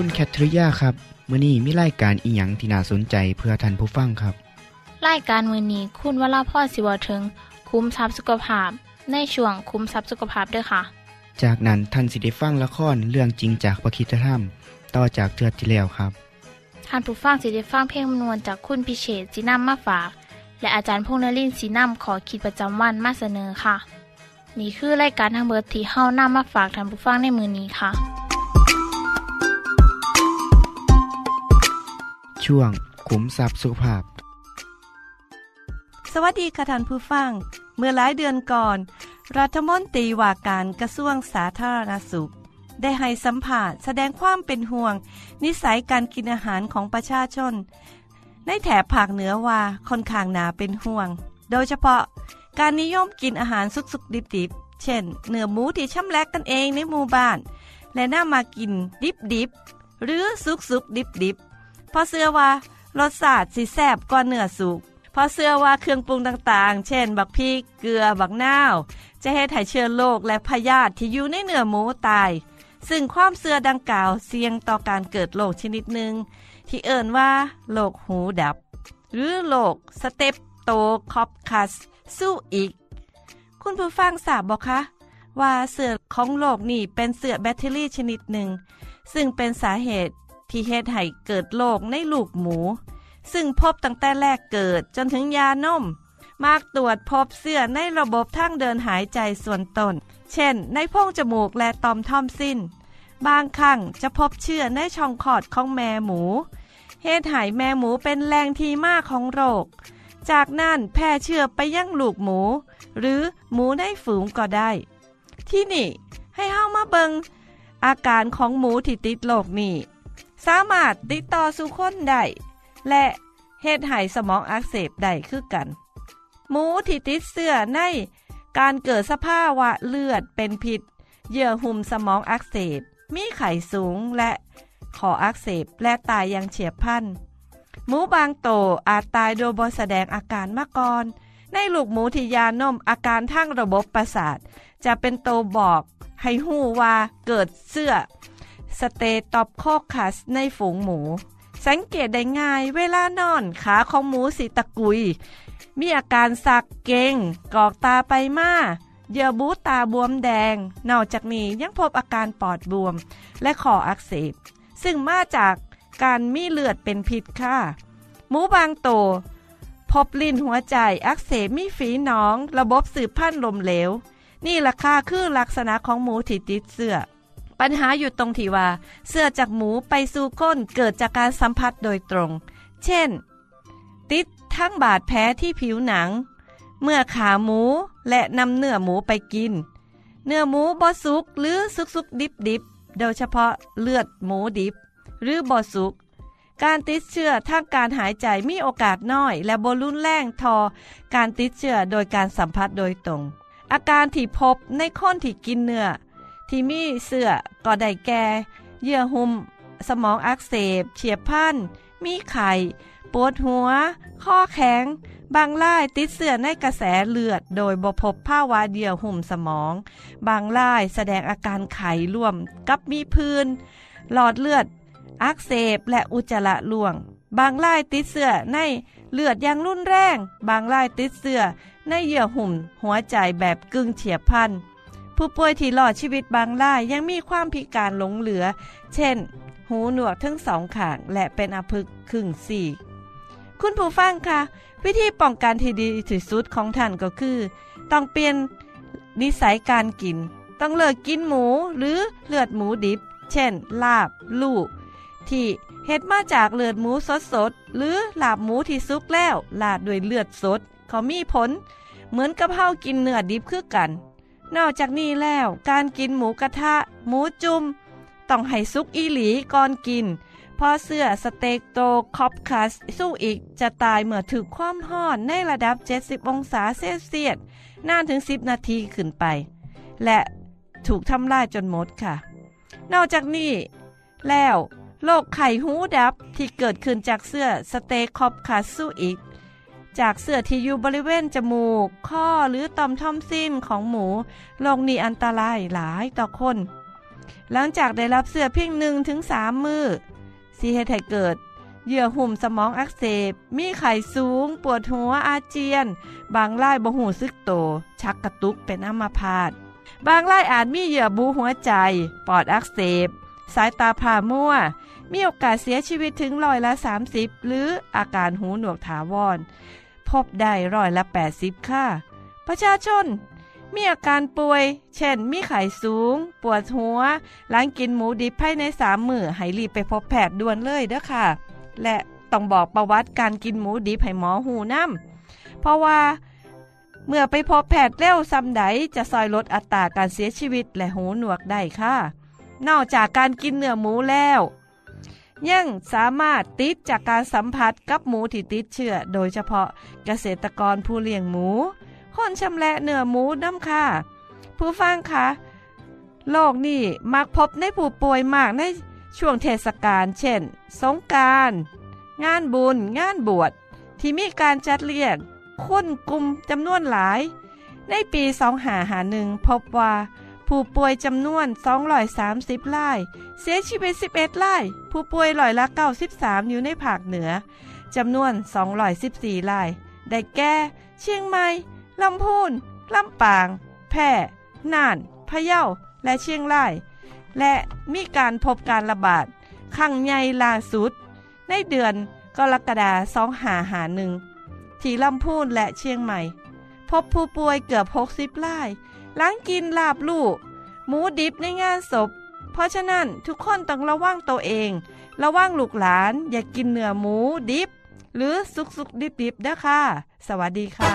คุณแคทริยาครับมื้อนี้มีรายการอีหยังที่น่าสนใจเพื่อท่านผู้ฟังครับรายการมือนี้คุณวราพ่อสิวถึงคุ้มทรัพย์สุขภาพ ในช่วงคุ้มทรัพย์สุขภาพด้วยค่ะ จากนั้นท่านสิได้ฟังละครเรื่องจริงจากประคีตธรรม ต่อจากเทือกที่แล้วครับท่านผู้ฟังสิได้ฟังเพลงคำนวณจากคุณพิเชษจีนัมมาฝาก และอาจารย์พงษ์นรินทร์สีนัมขอขีดประจำวันมาเสนอค่ะ นี่คือรายการทางเบอร์ที่เฮ้านํมาฝากท่านผู้ฟังในมือนี้ค่ะ ช่วงขุมทรัพย์สุขภาพ สวัสดีค่ะท่านผู้ฟัง เมื่อหลายเดือนก่อน รัฐมนตรีว่าการกระทรวงสาธารณสุข ได้ให้สัมภาษณ์แสดงความเป็นห่วง นิสัยการกินอาหารของประชาชน ในแถบภาคเหนือว่าค่อนข้างหนาเป็นห่วง โดยเฉพาะการนิยมกินอาหารสุกๆดิบๆ เช่น เนื้อหมูที่ช่ำแลกกันเองในหมู่บ้าน และน่ามากินดิบๆหรือสุกๆดิบๆ พราะเชื่อว่ารสชาติสิแซ่บกว่าเนื้อสุกเพราะเชื่อว่าเครื่องปรุงต่างๆ เช่น บักพริกเกลือบักนาวจะให้ถ่ายเชื้อโรคและพยาธิที่อยู่ในเนื้อหมูตาย ซึ่งความเชื่อดังกล่าวเสี่ยงต่อการเกิดโรคชนิดหนึ่งที่เอิ้นว่าโรคหูดับ หรือโรคสเตรปโตคอกคัส ซูอิส คุณผู้ฟังทราบบ่คะว่าเชื้อของโรคนี่เป็นเชื้อแบคทีเรียชนิดหนึ่ง ซึ่งเป็นสาเหตุ ที่เฮ็ดให้เกิดโรคในลูกหมู ซึ่งพบตั้งแต่แรกเกิดจนถึงหย่านมมากตรวจพบเสื้อในระบบทางเดินหายใจส่วนตน เช่น ในโพรงจมูกและตอมท่อมสิ้น บางครั้งจะพบเชื้อในช่องคอดของแม่หมู เหตุให้แม่หมูเป็นแหล่งที่มาของโรค จากนั้นแพร่เชื้อไปยังลูกหมู หรือหมูในฝูงก็ได้ ที่นี่ ให้เฮามาเบิงอาการของหมูที่ติดโรคนี้ สามารถติดต่อสู่คนได้และเฮ็ดให้สมองอักเสบได้คือกัน หมูที่ติดเสื้อในการเกิดสภาวะเลือดเป็นพิษเยื่อหุ้มสมองอักเสบ มีไข้สูงและขออักเสบและตายอย่างเฉียบพลัน หมูบางโตอาจตายโดยบ่แสดงอาการมาก่อน ในลูกหมูที่ยานมอาการทางระบบประสาท จะเป็นโตบอกให้หู้ว่าเกิดเสื้อ สเตรปโตคอกคัสในฝูงหมู สังเกตได้ง่ายเวลานอนขาของหมูสิตะกุย มีอาการชักเกร็งกลอกตาไปมาเยื่อบูตาบวมแดง นอกจากนี้ยังพบอาการปอดบวม และคออักเสบ ซึ่งมาจากการมีเลือดเป็นพิษค่ะ หมูบางโต พบลิ้นหัวใจอักเสบมีฝีหนอง ระบบสืบพันธุ์ล้มเหลว นี่ราคาคือลักษณะของหมูที่ติดเสื้อ ปัญหาอยู่ตรงที่ว่า เสื้อจากหมูไปสู่ก้นเกิดจากการสัมผัสโดยตรง เช่น ติดทั้งบาดแผลที่ผิวหนัง เมื่อขาหมูและนำเนื้อหมูไปกิน เนื้อหมูบอสุกหรือสุกสุกดิบดิบโดยเฉพาะเลือดหมูดิบ หรือบอสุก การติดเชื้อทางการหายใจมีโอกาสน้อย และบรุนแรงทอ การติดเชื้อโดยการสัมผัสโดยตรง อาการที่พบในคนที่กินเนื้อ ที่มีเสื้อก็ได้แก่เยื่อหุ้ม สมองอักเสบ เฉียบพันมีไข่ ปวดหัว ข้อแข็ง บางรายติดเสื้อในกระแสเลือด โดยบพบภาวะเยื่อหุ้มสมอง บางรายแสดงอาการไข้ร่วมกับมีพื้น หลอดเลือด อักเสบและอุจจาระล่วง บางรายติดเสื้อในเลือดอย่างรุนแรง บางรายติดเสื้อในเยื่อหุ้มหัวใจแบบกึ่งเฉียบพัน ผู้ป่วยที่รอดชีวิตบางรายยังมีความพิการหลงเหลือ เช่น หูหนวกทั้งสองข้างและเป็นอภึกครึ่งสี่คุณผู้ฟังคะวิธีป้องกันที่ดีที่สุดของท่านก็คือ ต้องเปลี่ยนนิสัยการกิน ต้องเลิกกินหมูหรือเลือดหมูดิบ เช่น ลาบ หลู้ ที่เฮ็ดมาจากเลือดหมูสดสดหรือลาบหมูที่สุกแล้วราดด้วยเลือดสดเขามีผล เหมือนกับเฮากินเนื้อดิบคือกัน นอกจากนี้แล้ว การกินหมูกระทะ หมูจุ่มต้องให้สุกอีหลีก่อนกินเพราะเชื้อสเตรปโตคอกคัส ซูอิสจะตายเมื่อถึงความฮ้อนในระดับ 70 องศาเซลเซียสนานถึง 10 นาทีขึ้นไป และถูกทำลายจนหมดค่ะ นอกจากนี้ แล้วโรคไข้หูดับที่เกิดขึ้นจากเสื้อสเตคอปคัสสู้อีก จากเสื้อที่อยู่บริเวณจมูก ข้อหรือต่อมท่อมสิ้นของหมูโรคนี้อันตรายหลายต่อคน หลังจากได้รับเสื้อเพียงหนึ่งถึงสามมือสีเหตุให้เกิดเหยื่อหุ่มสมองอักเสบ มีไข้สูง ปวดหัวอาเจียน บางรายบ่หูซึกโต ชักกระตุกเป็นอัมาพาต บางรายอาจมีเหยื่อบูหัวใจ ปอดอักเสบ สายตาผ่ามัวมีโอกาสเสียชีวิตถึงร้อยละ 30 หรืออาการหูหนวกถาวร พบได้ร้อยละ 80 ค่ะ ประชาชน มีอาการป่วย เช่น มีไข้สูง ปวดหัว หลังกินหมูดิบภายในสามมือให้รีบไปพบแพทย์ด่วนเลยเด้อค่ะ และต้องบอกประวัติการกินหมูดิบให้หมอหูน้ำเพราะว่าเมื่อไปพบแพทย์เร็วซ้ำใดจะซอยลดอัตราการเสียชีวิตและหูหนวกได้ค่ะ นอกจากการกินเนื้อหมูแล้ว ยังสามารถติดจากการสัมผัสกับหมูที่ติดเชื้อโดยเฉพาะเกษตรกรผู้เลี้ยงหมู คนชำแหละเนื้อหมูน้ำค่ะ ผู้ฟังคะโรคนี้มักพบในผู้ป่วยมากในช่วงเทศกาลเช่น สงกราร งานบุญ งานบวช ที่มีการจัดเลี้ยงคนกลุ่มจำนวนหลาย ในปี2หาหาหนึ่งพบว่า ผู้ป่วยจำนวน230ราย เสียชีวิต 11ราย ผู้ป่วยร้อยละ93อยู่ในภาคเหนือจำนวน214ราย ได้แก่ เชียงใหม่ ลำพูน ลำปาง แพร่ น่าน พะเยา และเชียงราย และมีการพบการระบาดครั้งใหญ่ล่าสุด ในเดือนกรกฎาคม2หาหนึ่งที่ลำพูนและเชียงใหม่ พบผู้ป่วยเกือบ 60ราย หลังกินลาบลูก หมูดิบในงานศพ เพราะฉะนั้นทุกคนต้องระวังตัวเอง ระวังลูกหลานอย่ากกินเนื้อหมูดิบ หรือสุกสุกดิบดิบๆนะค่ะสวัสดีค่ะ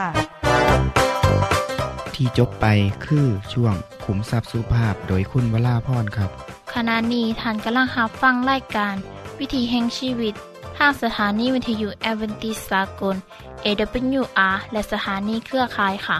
ที่จบไปคือช่วงขุมทรัพย์สุภาพโดยคุณวราพรครับ ขณะนี้ท่านกำลังรับฟังรายการ วิถีแห่งชีวิตทางสถานีวิทยุแอเวนติสากล AWR และสถานีเครือข่ายค่ะ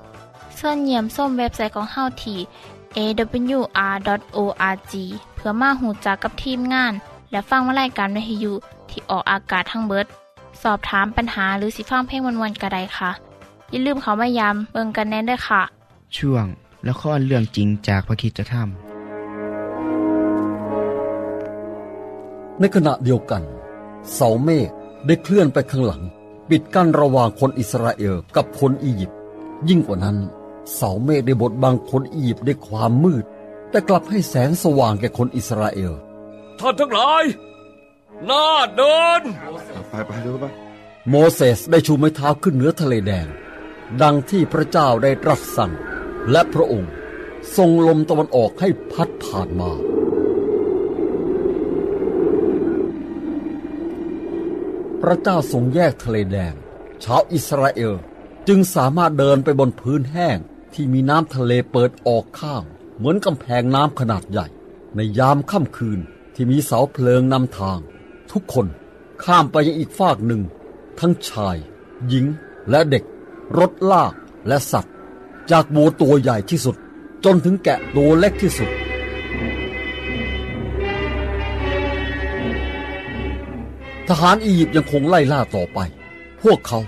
เชิญเยี่ยมส้มเว็บไซต์ของเฮาที่ awr.org เพื่อมาหูจักกับทีมงาน และฟังวารายการวิทยุที่ออกอากาศทั้งเบิด สอบถามปัญหาหรือสิฟังเพลงวันๆกระไดค่ะ อย่าลืมเขามายามเบิงกันแน่นด้วยค่ะ ช่วงละครเรื่องจริงจากพระคริสตธรรม ในขณะเดียวกัน เสาเมฆได้เคลื่อนไปข้างหลัง ปิดกั้นระหว่างคนอิสราเอลกับคนอียิปต์ยิ่งกว่านั้น เสาเมฆได้บดบังคนอียิปต์ด้วยความมืด แต่กลับให้แสงสว่างแก่คนอิสราเอล ท่านทั้งหลายหน้าเดิน ไปไปเร็วไปโมเสสได้ชูไม้เท้าขึ้นเหนือทะเลแดง ดังที่พระเจ้าได้ตรัสสั่ง และพระองค์ทรงลมตะวันออกให้พัดผ่านมา พระเจ้าทรงแยกทะเลแดง ชาวอิสราเอลจึงสามารถเดินไปบนพื้นแห้ง ที่มีน้ำทะเลเปิดออกข้าง เหมือนกำแพงน้ำขนาดใหญ่ ในยามค่ำคืนที่มีเสาเพลิงนำทาง ทุกคนข้ามไปยังอีกฝากหนึ่ง ทั้งชาย หญิงและเด็ก รถลากและสัตว์ จากวัวตัวใหญ่ที่สุด จนถึงแกะตัวเล็กที่สุด ทหารอียิปต์ยังคงไล่ล่าต่อไป พวกเขา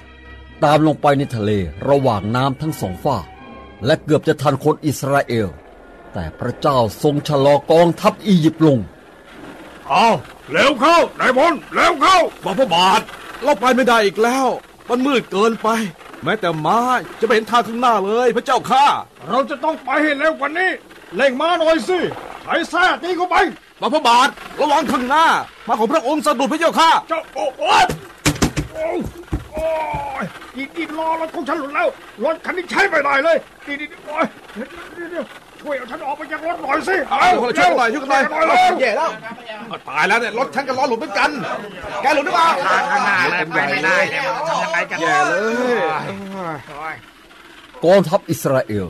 ตามลงไปในทะเลระหว่างน้ำทั้งสองฝ้าก และเกือบจะทันคนอิสราเอล แต่พระเจ้าทรงชะลอกองทัพอียิปต์ลง เอาเร็วเข้านายพลเร็วเข้าบาพระบาท เราไปไม่ได้อีกแล้ว มันมืดเกินไป แม้แต่ม้าจะไม่เห็นทางข้างหน้าเลยพระเจ้าข้า เราจะต้องไปให้เร็วกว่านี้เร่งม้าหน่อยสิไถแซ่ตีเข้าไปบาพระบาทระวังข้างหน้า มาของพระองค์สะดุดพระเจ้าข้า เจ้าโอ้โอ้ ยโอ้ยโอ้ยอีกอีกล้อรถของฉันหลุดแล้ว รถคันนี้ใช้ไม่ได้เลยนี่นี่นี่โอ้ยเดี๋ยวเดี๋ยวเดี๋ยวช่วยเอาฉันออกไปจากรถหน่อยสิเอาคนละช่วยกันหน่อยช่วยกันหน่อยช่วยกันหน่อยเร็วแย่แล้วตายแล้วเนี่ยรถฉันกับล้อหลุดเหมือนกัน แกหลุดหรือเปล่าข้างหน้าเลยไปไม่ได้เนี่ยมันทำยังไงกันแย่เลยกองทัพอิสราเอล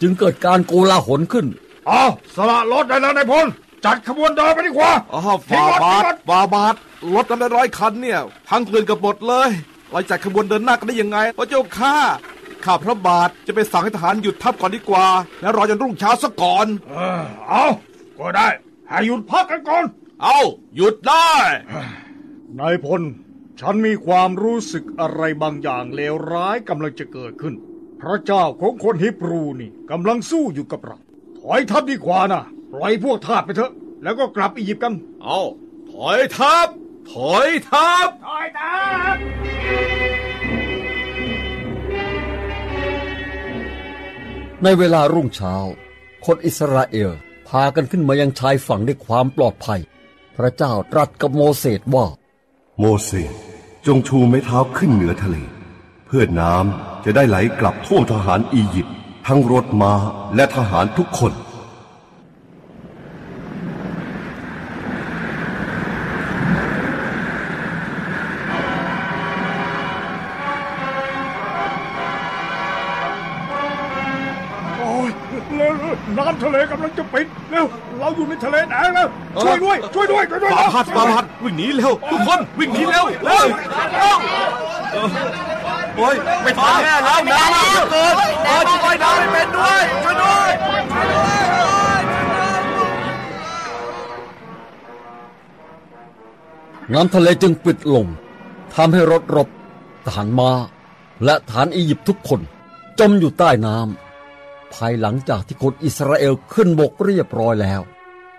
จึงเกิดการโกลาหลขึ้นเอาสละรถได้แล้วนายพลจัดขบวนเดินไปดีกว่าอ้าวฟาบาทฟาบาทรถน้ำได้ร้อยคันเนี่ย พังเกลื่อนกับหมดเลย เราจัดขบวนเดินหน้ากันได้ยังไงพระเจ้าข้าข้าพระบาทจะไปสั่งให้ทหารหยุดทัพก่อนดีกว่า แล้วรอจนรุ่งเช้าซะก่อน เออเอาก็ได้ ให้หยุดพักกันก่อน เอาหยุดได้นายพล ฉันมีความรู้สึกอะไรบางอย่างเลวร้ายกำลังจะเกิดขึ้น พระเจ้าของคนฮิบรูนี่กำลังสู้อยู่กับเรา ถอยทัพดีกว่านะปล่อยพวกทาสไปเถอะ แล้วก็กลับอียิปต์กัน เอาถอยทัพ ถอยทัพถอยทัพในเวลารุ่งเช้า คนอิสราเอลพากันขึ้นมายังชายฝั่งด้วยความปลอดภัย พระเจ้าตรัสกับโมเสสว่า โมเสสจงชูไม้เท้าขึ้นเหนือทะเล เพื่อน้ำจะได้ไหลกลับท่วมทหารอียิปต์ทั้งรถม้าและทหารทุกคน วิ่งหนีเร็วทุกคนวิ่งหนีเร็วเร็วโอ้ยไม่ทันแน่แล้วน้ำมากเหลือเกินเออช่วยน้ำไม่เป็นด้วยช่วยด้วยน้ำทะเลจึงปิดลงทำให้รถรบทหารมา้าและฐานอียิปต์ทุกคน จมอยู่ใต้น้ำภายหลังจากที่คนอิสราเอลขึ้นบกเรียบร้อยแล้ว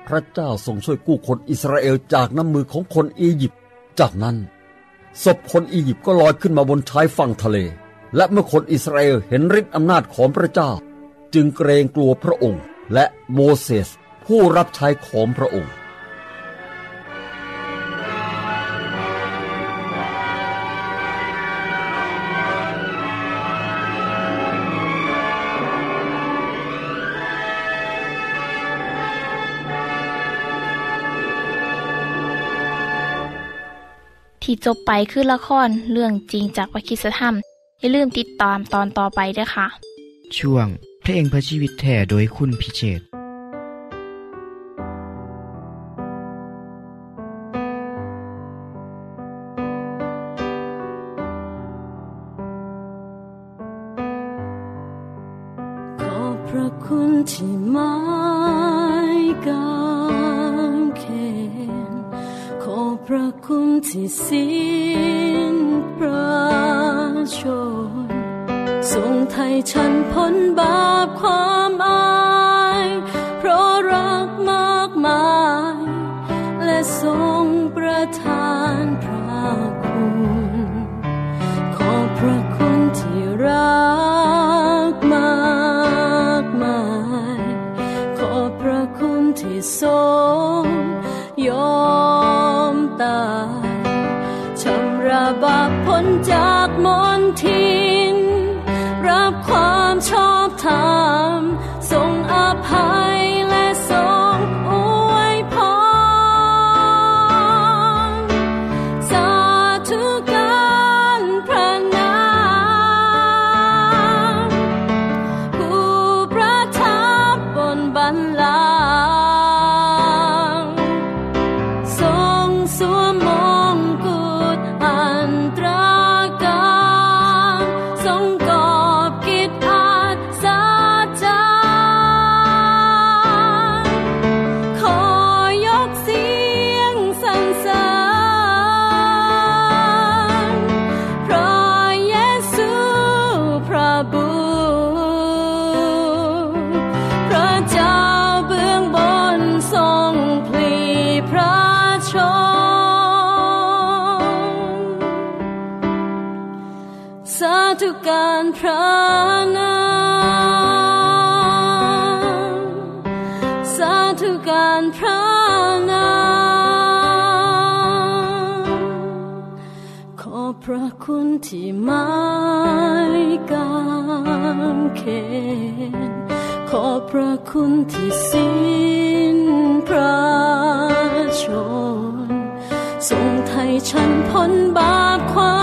พระเจ้าทรงช่วยกู้คนอิสราเอลจากน้ำมือของคนอียิปต์ จากนั้นศพคนอียิปต์ก็ลอยขึ้นมาบนชายฝั่งทะเล และเมื่อคนอิสราเอลเห็นฤทธิ์อำนาจของพระเจ้า จึงเกรงกลัวพระองค์ และโมเสสผู้รับใช้ของพระองค์ ที่จบไปคือละครเรื่องจริงจากวิคิสธรรม อย่าลืมติดตามตอนต่อไปด้วยค่ะ ช่วงเพลงเพื่อชีวิตแท่โดยคุณพิเชษฐ์ขอบพระคุณที่ไม้กา ที่สิ้นประชนทรงไทยฉันพ้นบาปความ การพระนามขอพระคุณที่ไม่กางเขนขอพระคุณที่สิ้นพระชนทรงไทยฉันพ้นบาปความ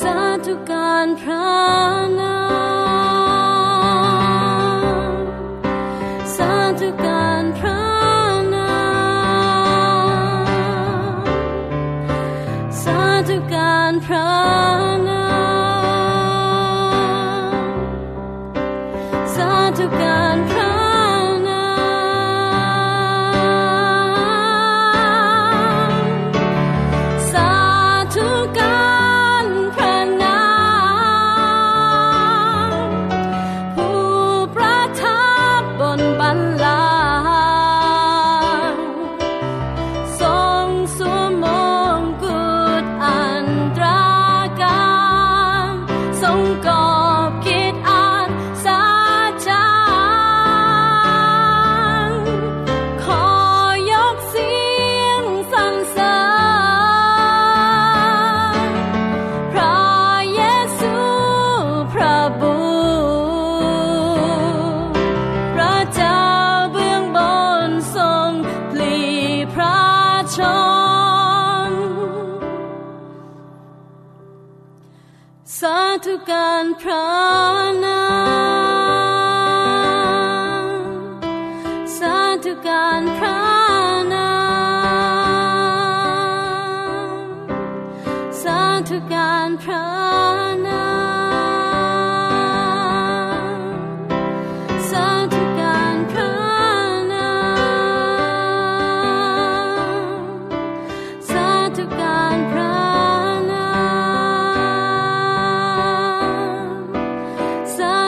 สาธุการพระนา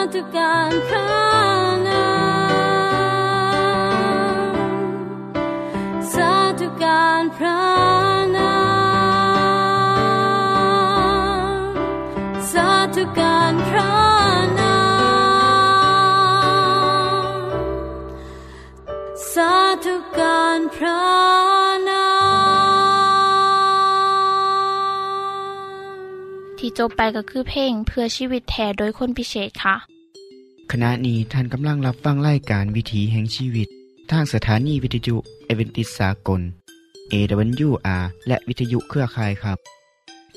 สาธุการพระนามสาธุการพระนามสาธุการพระนามสาธุการพระนามที่จบไปก็คือเพลงเพื่อชีวิตแทนโดยคนพิเศษค่ะ ขณะนี้ท่านกำลังรับฟังรายการวิถีแห่งชีวิต ทางสถานีวิทยุเอเวนติสากล AWR และวิทยุเครือข่ายครับ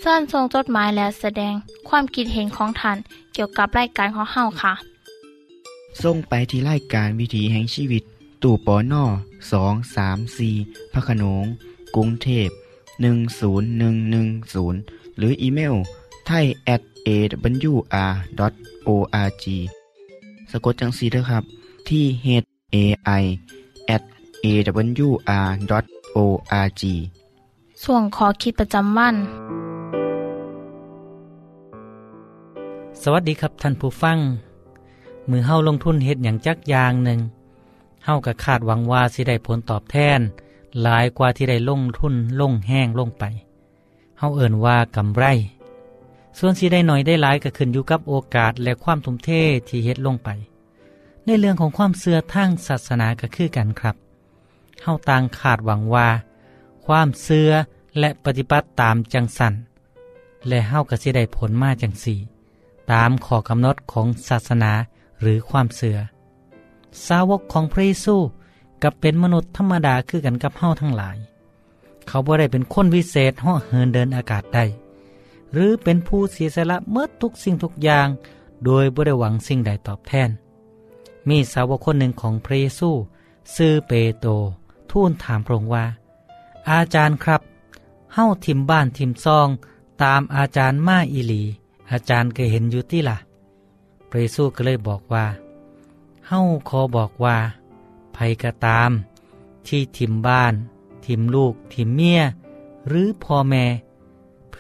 เชิญส่งจดหมายและแสดงความคิดเห็นของท่านเกี่ยวกับรายการของเฮาค่ะ ส่งไปที่รายการวิถีแห่งชีวิต ตู่ปอน่อสองสามสี่พระโขนงกรุงเทพ10110 หรืออีเมลไทย at awr.org สะกดจังสีนะครับ ที่ h a i at awr.org ส่วนขอคิดประจำวัน สวัสดีครับท่านผู้ฟัง มือเฮาลงทุนเฮ็ดอย่างจักอย่างหนึ่งเฮาก็คาดหวังว่าสิได้ผลตอบแทน หลายกว่าที่ได้ลงทุนลงแห้งลงไปเฮาเอิ่นว่ากำไร ส่วนสิได้หน่อยได้หลายก็ขึ้นอยู่กับโอกาสและความทุ่มเทที่เฮ็ดลงไป ในเรื่องของความเสื่อทางศาสนาก็คือกันครับเฮาต่างคาดหวังว่า ความเสื่อและปฏิบัติตามจังสันและเฮาก็สิได้ผลมาจังสี่ ตามข้อกำหนดของศาสนาหรือความเสื่อสาวกของพระเยซูกับเป็นมนุษย์ธรรมดาคือกันกับเฮาทั้งหลาย เขาบ่ได้เป็นคนวิเศษเหาะเหินเดินอากาศได้ หรือเป็นผู้เสียสละเมื่อทุกสิ่งทุกอย่าง โดยบ่ได้หวังสิ่งใดตอบแทน มีสาวกคนหนึ่งของพระเยซูซื่อเปโตรทูลถามพระองค์ว่า อาจารย์ครับเฮ้าทิมบ้านทิมซอง ตามอาจารย์มาอีหลี อาจารย์เคยเห็นอยู่ที่ล่ะ พระเยซูก็เลยบอกว่าเฮ้าขอบอกว่าภัยก็ตาม ที่ทิมบ้าน ทิมลูก ทิมเมีย หรือพ่อแม่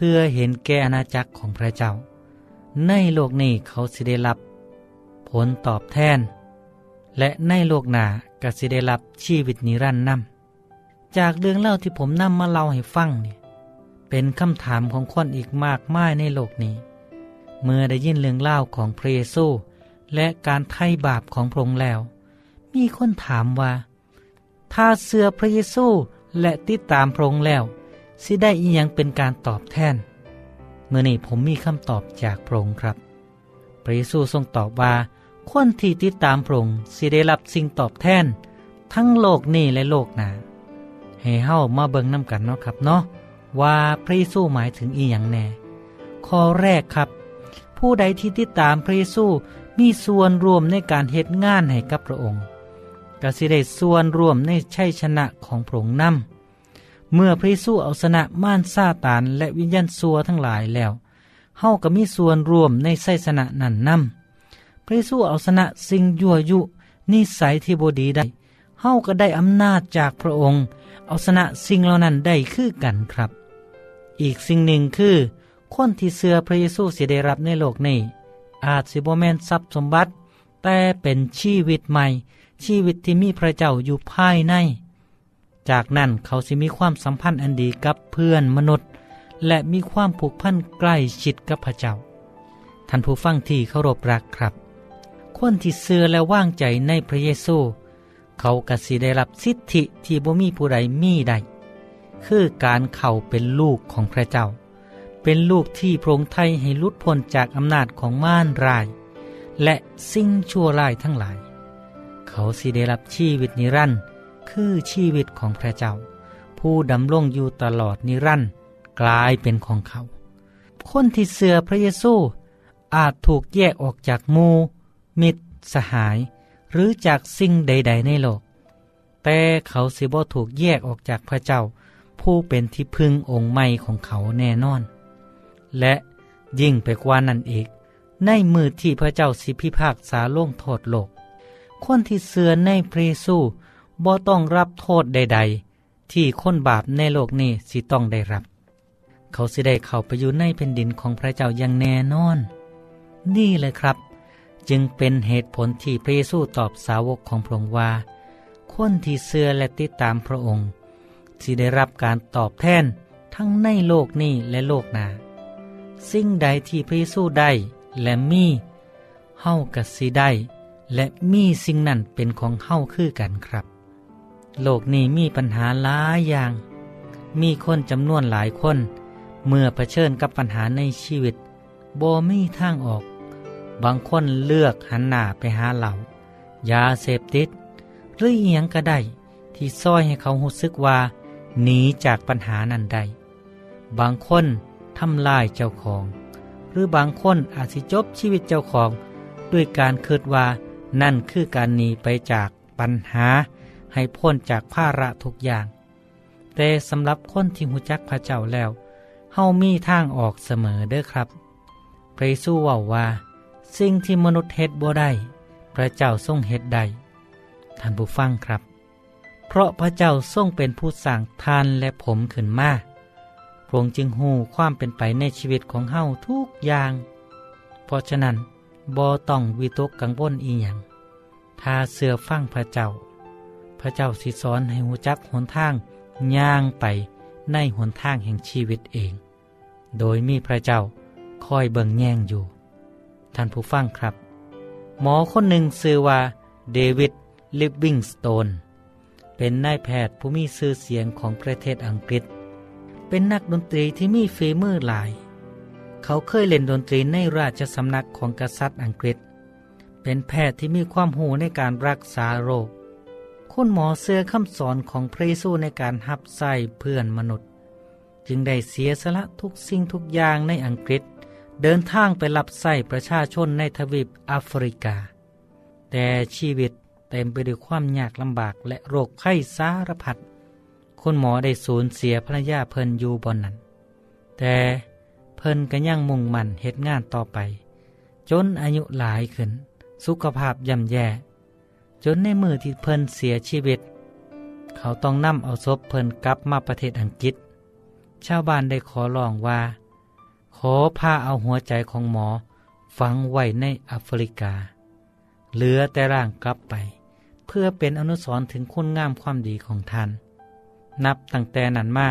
พื่อเห็นแก่อาณาจักรของพระเจ้า ในโลกนี้เขาสิได้รับ ผลตอบแทน และในโลกหน้าก็สิได้รับชีวิตนิรันดร์นำจากเรื่องเล่าที่ผมนำมาเล่าให้ฟังเนี่ยเป็นคำถามของคนอีกมากมายในโลกนี้ เมื่อได้ยินเรื่องเล่าของพระเยซูและการไถ่บาปของพระองค์แล้ว มีคนถามว่า ถ้าเสือพระเยซูและติดตามพระองค์แล้ว สิได้อียังเป็นการตอบแทนเมื่อนี้ผมมีคำตอบจากพระองค์ครับ พระเยซูทรงตอบว่า คนที่ติดตามพระองค์สิได้รับสิ่งตอบแทน ทั้งโลกนี้และโลกหน้าให้เฮ้ามาเบิ่งน้ำกันเนาะครับเนาะว่าพระเยซูหมายถึงอีหยังแน่ ข้อแรกครับ ผู้ใดที่ติดตามพระเยซูมีส่วนร่วมในการเหตุงานให้กับพระองค์ก็สิได้ส่วนร่วมในชัยชนะของพระองค์นำ เมื่อพระเยซูเอาชนะม่านซาตานและวิญญาณซัวทั้งหลายแล้วเฮาก็มีส่วนร่วมในชัยชนะนั้นนำพระเยซูเอาชนะสิ่งยั่วยุนิสัยที่บดีได้เฮาก็ได้อำนาจจากพระองค์ เอาชนะสิ่งเหล่านั้นได้คือกันครับ อีกสิ่งหนึ่งคือ คนที่เสือพระเยซูสิได้รับในโลกนี้อาจสิบแมนทรัพย์สมบัติ แต่เป็นชีวิตใหม่ ชีวิตที่มีพระเจ้าอยู่ภายใน จากนั้นเขาสิมีความสัมพันธ์อันดีกับเพื่อนมนุษย์ และมีความผูกพันใกล้ชิดกับพระเจ้า ท่านผู้ฟังที่เคารพรักครับ คนที่เสือและว่างใจในพระเยซู เขากสิได้รับสิทธิที่บ่มีผู้ใดมีได้ คือการเข้าเป็นลูกของพระเจ้า เป็นลูกที่พระองค์ไทยให้ลุดพ้นจากอำนาจของม่านราย และสิ่งชั่วร้ายทั้งหลาย เขาสิได้รับชีวิตนิรันดร์ คือชีวิตของพระเจ้า ผู้ดำรงอยู่ตลอดนิรันดร์กลายเป็นของเขา คนที่เสือพระเยซูอาจถูกแยกออกจากมูมิตรสหาย หรือจากสิ่งใด ๆ ในโลก แต่เขาสิบ่ถูกแยกออกจากพระเจ้า ผู้เป็นที่พึ่งองค์ใหม่ของเขาแน่นอน และยิ่งไปกว่านั้นอีก ในมือที่พระเจ้าสิพิพากษาลงโทษโลก คนที่เสือในพระเยซู บ่ต้องรับโทษใด ๆ ที่คนบาปในโลกนี้สิต้องได้รับ เขาสิได้เข้าไปอยู่ในแผ่นดินของพระเจ้าอย่างแน่นอน นี่เลยครับ จึงเป็นเหตุผลที่พระเยซูตอบสาวกของพระองค์ว่า คนที่เชื่อและติดตามพระองค์สิได้รับการตอบแทนทั้งในโลกนี้และโลกหน้าสิ่งใดที่พระเยซูได้และมีเฮากับสิได้และมีสิ่งนั้นเป็นของเฮาคือกันครับ โลกนี้มีปัญหาหลายอย่าง มีคนจำนวนหลายคน เมื่อเผชิญกับปัญหาในชีวิตบ่มีทางออก บางคนเลือกหันหน้าไปหาเหล่ายาเสพติด หรือเอียงก็ได้ ที่ซ้อยให้เขารู้สึกว่าหนีจากปัญหานั้นได้บางคนทำลายเจ้าของ หรือบางคนอาจสิจบชีวิตเจ้าของ ด้วยการคิดว่านั่นคือการหนีไปจากปัญหา ให้พ้นจากภาระทุกอย่าง แต่สำหรับคนที่หูจักพระเจ้าแล้ว เฮามีทางออกเสมอเด้อครับ พระเยซูว่าว่า สิ่งที่มนุษย์เฮ็ดบ่ได้ พระเจ้าทรงเฮ็ดได้ ท่านผู้ฟังครับ เพราะพระเจ้าทรงเป็นผู้สร้างทานและผมขึ้นมาพระองค์จึงหูความเป็นไปในชีวิตของเฮาทุกอย่าง เพราะฉะนั้นบ่ต้องวิตกกังวลอีหยังถ้าเสือฟังพระเจ้า พระเจ้าสิสอนให้หูจักหนทางย่างไปในหนทางแห่งชีวิตเอง โดยมีพระเจ้าคอยเบิ่งแย่งอยู่ ท่านผู้ฟังครับ หมอคนหนึ่งชื่อว่าเดวิดลิฟวิงสโตน เป็นนายแพทย์ผู้มีชื่อเสียงของประเทศอังกฤษ เป็นนักดนตรีที่มีฝีมือหลาย เขาเคยเล่นดนตรีในราชสำนักของกษัตริย์อังกฤษ เป็นแพทย์ที่มีความหูในการรักษาโรค คุณหมอเสื้อคำสอนของพระเยซูในการหับใส่เพื่อนมนุษย์ จึงได้เสียสละทุกสิ่งทุกอย่างในอังกฤษ เดินทางไปรับใส่ประชาชนในทวีปแอฟริกา แต่ชีวิตเต็มไปด้วยความยากลำบากและโรคไข้สารพัดคุณหมอได้สูญเสียภรรยาเพิ่นอยู่บนนั้น แต่เพิ่นก็ยังมุ่งมั่นเหตุงานต่อไป จนอายุหลายขึ้น สุขภาพย่ำแย่ จนในมือที่เพิ่นเสียชีวิต เขาต้องนำเอาศพเพิ่นกลับมาประเทศอังกฤษ ชาวบ้านได้ขอร้องว่า ขอพาเอาหัวใจของหมอฝังไว้ในแอฟริกา เหลือแต่ร่างกลับไป เพื่อเป็นอนุสรณ์ถึงคุณงามความดีของท่าน นับตั้งแต่นั้นมา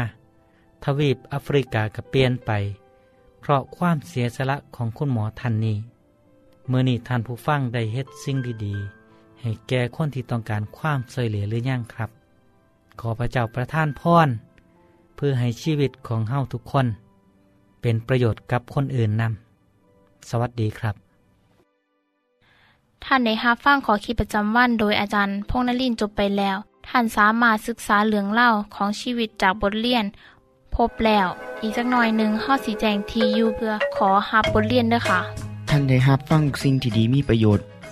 ทวีปแอฟริกาก็เปลี่ยนไป เพราะความเสียสละของคุณหมอท่านนี้เมื่อนี้ท่านผู้ฟังได้เฮ็ดสิ่งดีๆ ให้แก่คนที่ต้องการความช่วยเหลือหรือยังครับ ขอพระเจ้าประทานพรเพื่อให้ชีวิตของเฮาทุกคน เป็นประโยชน์กับคนอื่นนำสวัสดีครับ ท่านในฮับฟังขอคิดประจำวันโดยอาจารย์พงษ์นลินทร์จบไปแล้ว ท่านสามารถศึกษาเหลืองเล่าของชีวิตจากบทเรียน พบแล้ว อีกสักหน่อยหนึ่งข้อสีแจงทียูเพื่อขอฮับบทเรียนด้วยค่ะ ท่านได้รับฟังสิ่งที่ดีมีประโยชน์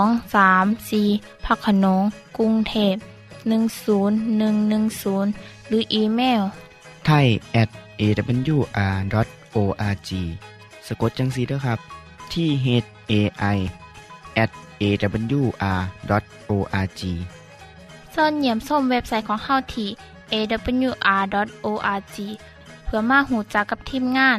งสามสีพักขนงกรุงเทพ10110 หรืออีเมลไทย at awr.org สะกดจังสีด้วยครับ ที่ h a i at awr.org ส่วนเหยี่ยมส้มเว็บไซต์ของเฮาที่ awr.org เพื่อมาหูจักกับทีมงาน